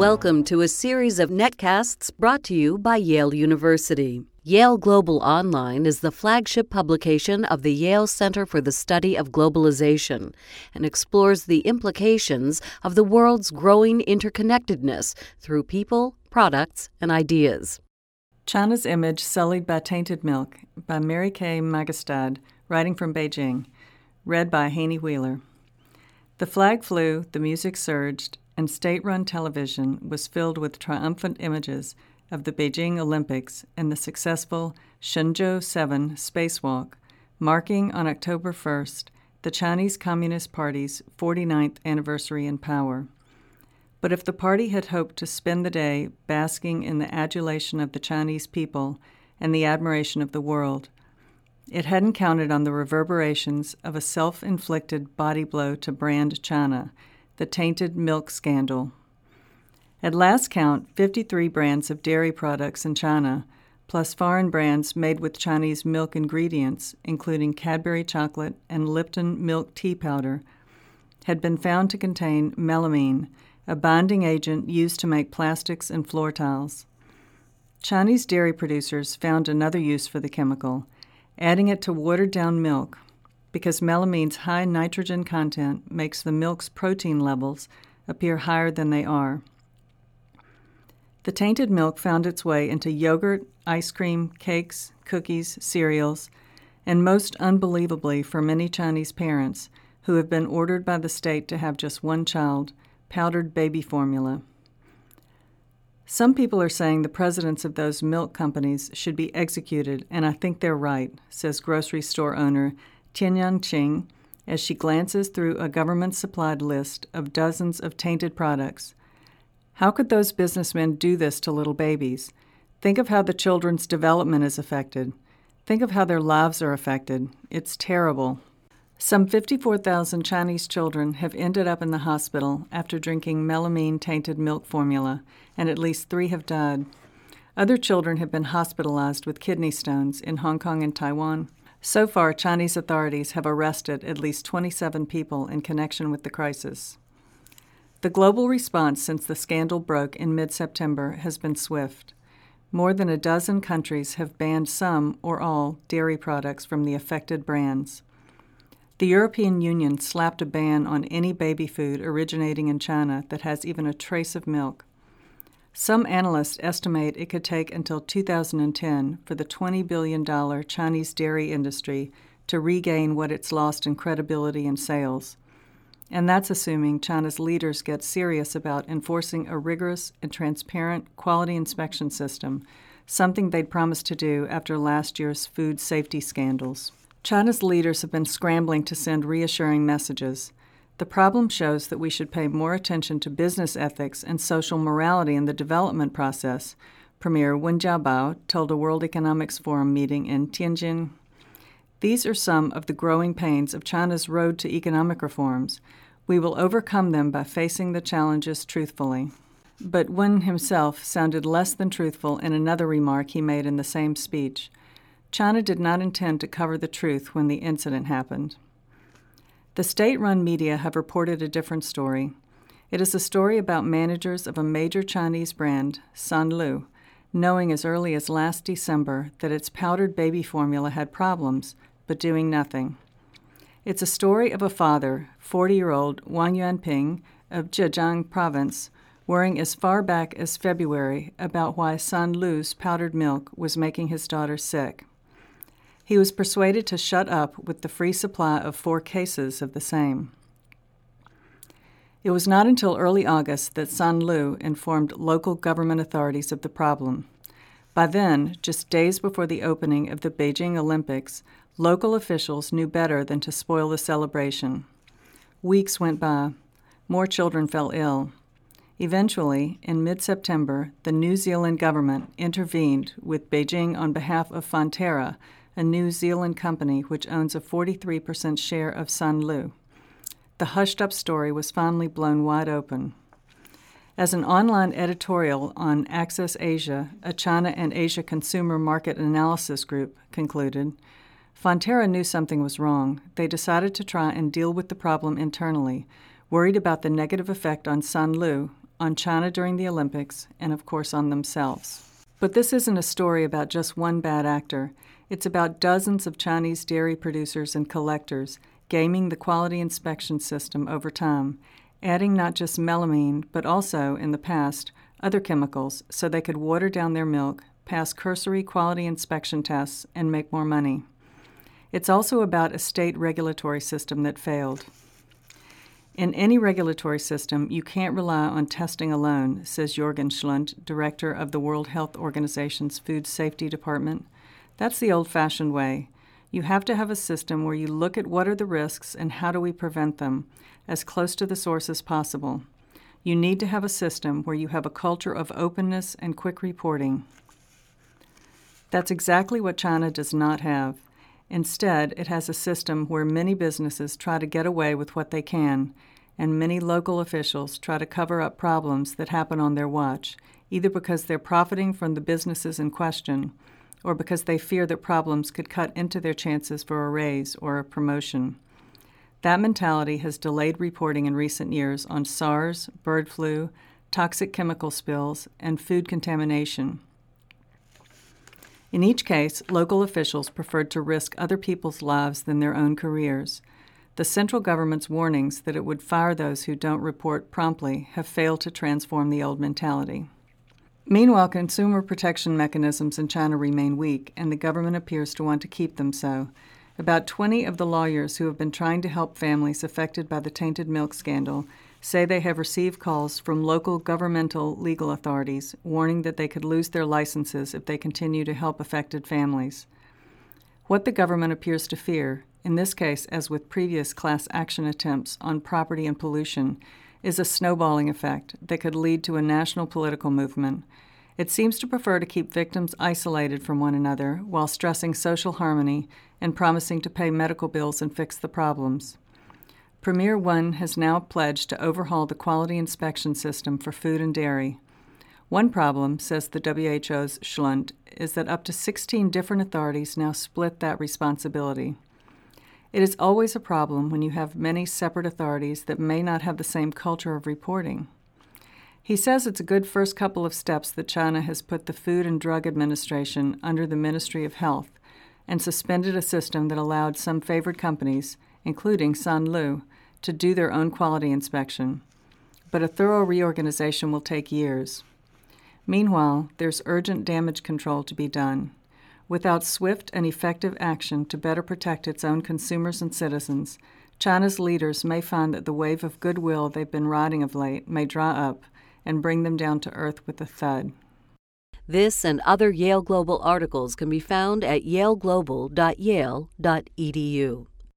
Welcome to a series of netcasts brought to you by Yale University. Yale Global Online is the flagship publication of the Yale Center for the Study of Globalization and explores the implications of the world's growing interconnectedness through people, products, and ideas. China's Image Sullied by Tainted Milk by Mary Kay Magistad, writing from Beijing. Read by Haney Wheeler. The flag flew, the music surged, and state run television was filled with triumphant images of the Beijing Olympics and the successful Shenzhou 7 spacewalk, marking on October 1st the Chinese Communist Party's 49th anniversary in power. But if the party had hoped to spend the day basking in the adulation of the Chinese people and the admiration of the world, it hadn't counted on the reverberations of a self inflicted body blow to brand China, the tainted milk scandal. At last count, 53 brands of dairy products in China, plus foreign brands made with Chinese milk ingredients, including Cadbury chocolate and Lipton milk tea powder, had been found to contain melamine a bonding agent used to make plastics and floor tiles. Chinese dairy producers found another use for the chemical, adding it to watered down milk, because melamine's high nitrogen content makes the milk's protein levels appear higher than they are. The tainted milk found its way into yogurt, ice cream, cakes, cookies, cereals, and most unbelievably for many Chinese parents who have been ordered by the state to have just one child powdered baby formula. Some people are saying the presidents of those milk companies should be executed, and I think they're right, says grocery store owner Tianyang Qing as she glances through a government supplied list of dozens of tainted products. How could those businessmen do this to little babies? Think of how the children's development is affected. Think of how their lives are affected. It's terrible. Some 54,000 Chinese children have ended up in the hospital after drinking melamine tainted milk formula, and at least three have died. Other children have been hospitalized with kidney stones in Hong Kong and Taiwan. So far, Chinese authorities have arrested at least 27 people in connection with the crisis. The global response since the scandal broke in mid September has been swift. More than a dozen countries have banned some or all dairy products from the affected brands. The European Union slapped a ban on any baby food originating in China that has even a trace of milk. Some analysts estimate it could take until 2010 for the $20 billion Chinese dairy industry to regain what it's lost in credibility and sales. And that's assuming China's leaders get serious about enforcing a rigorous and transparent quality inspection system, something they'd promised to do after last year's food safety scandals. China's leaders have been scrambling to send reassuring messages. The problem shows that we should pay more attention to business ethics and social morality in the development process, Premier Wen Jiabao told a World Economics Forum meeting in Tianjin. These are some of the growing pains of China's road to economic reforms. We will overcome them by facing the challenges truthfully. But Wen himself sounded less than truthful in another remark he made in the same speech. China did not intend to cover the truth when the incident happened. The state run media have reported a different story. It is a story about managers of a major Chinese brand, Sanlu, knowing as early as last December that its powdered baby formula had problems, but doing nothing. It's a story of a father, 40 year old Wang Yuanping of Zhejiang province, worrying as far back as February about why Sanlu's powdered milk was making his daughter sick he was persuaded to shut up with the free supply of four cases of the same. It was not until early August that Sanlu informed local government authorities of the problem. By then, just days before the opening of the Beijing Olympics, local officials knew better than to spoil the celebration. Weeks went by. More children fell ill. Eventually, in mid September, the New Zealand government intervened with Beijing on behalf of Fonterra a New Zealand company which owns a 43% share of Sanlu. The hushed up story was finally blown wide open. As an online editorial on Access Asia, a China and Asia consumer market analysis group, concluded, Fonterra knew something was wrong. They decided to try and deal with the problem internally, worried about the negative effect on Sanlu, on China during the Olympics, and of course on themselves. But this isn't a story about just one bad actor. It's about dozens of Chinese dairy producers and collectors gaming the quality inspection system over time, adding not just melamine, but also, in the past, other chemicals so they could water down their milk, pass cursory quality inspection tests, and make more money. It's also about a state regulatory system that failed. In any regulatory system, you can't rely on testing alone, says Jorgen Schlundt, director of the World Health Organization's Food Safety Department. That's the old fashioned way. You have to have a system where you look at what are the risks and how do we prevent them, as close to the source as possible. You need to have a system where you have a culture of openness and quick reporting. That's exactly what China does not have. Instead, it has a system where many businesses try to get away with what they can, and many local officials try to cover up problems that happen on their watch, either because they're profiting from the businesses in question or because they fear that problems could cut into their chances for a raise or a promotion. That mentality has delayed reporting in recent years on SARS, bird flu, toxic chemical spills, and food contamination. In each case, local officials preferred to risk other people's lives than their own careers. The central government's warnings that it would fire those who don't report promptly have failed to transform the old mentality. Meanwhile, consumer protection mechanisms in China remain weak, and the government appears to want to keep them so. About 20 of the lawyers who have been trying to help families affected by the tainted milk scandal say they have received calls from local governmental legal authorities warning that they could lose their licenses if they continue to help affected families. What the government appears to fear, in this case as with previous class action attempts on property and pollution, is a snowballing effect that could lead to a national political movement. It seems to prefer to keep victims isolated from one another while stressing social harmony and promising to pay medical bills and fix the problems. Premier Wen has now pledged to overhaul the quality inspection system for food and dairy. One problem, says the WHO's Schlundt, is that up to 16 different authorities now split that responsibility. It is always a problem when you have many separate authorities that may not have the same culture of reporting. He says it's a good first couple of steps that China has put the Food and Drug Administration under the Ministry of Health and suspended a system that allowed some favored companies, including Sanlu, to do their own quality inspection, but a thorough reorganization will take years. Meanwhile, there's urgent damage control to be done. Without swift and effective action to better protect its own consumers and citizens, China's leaders may find that the wave of goodwill they've been riding of late may dry up and bring them down to earth with a thud. This and other Yale Global articles can be found at yaleglobal.yale.edu.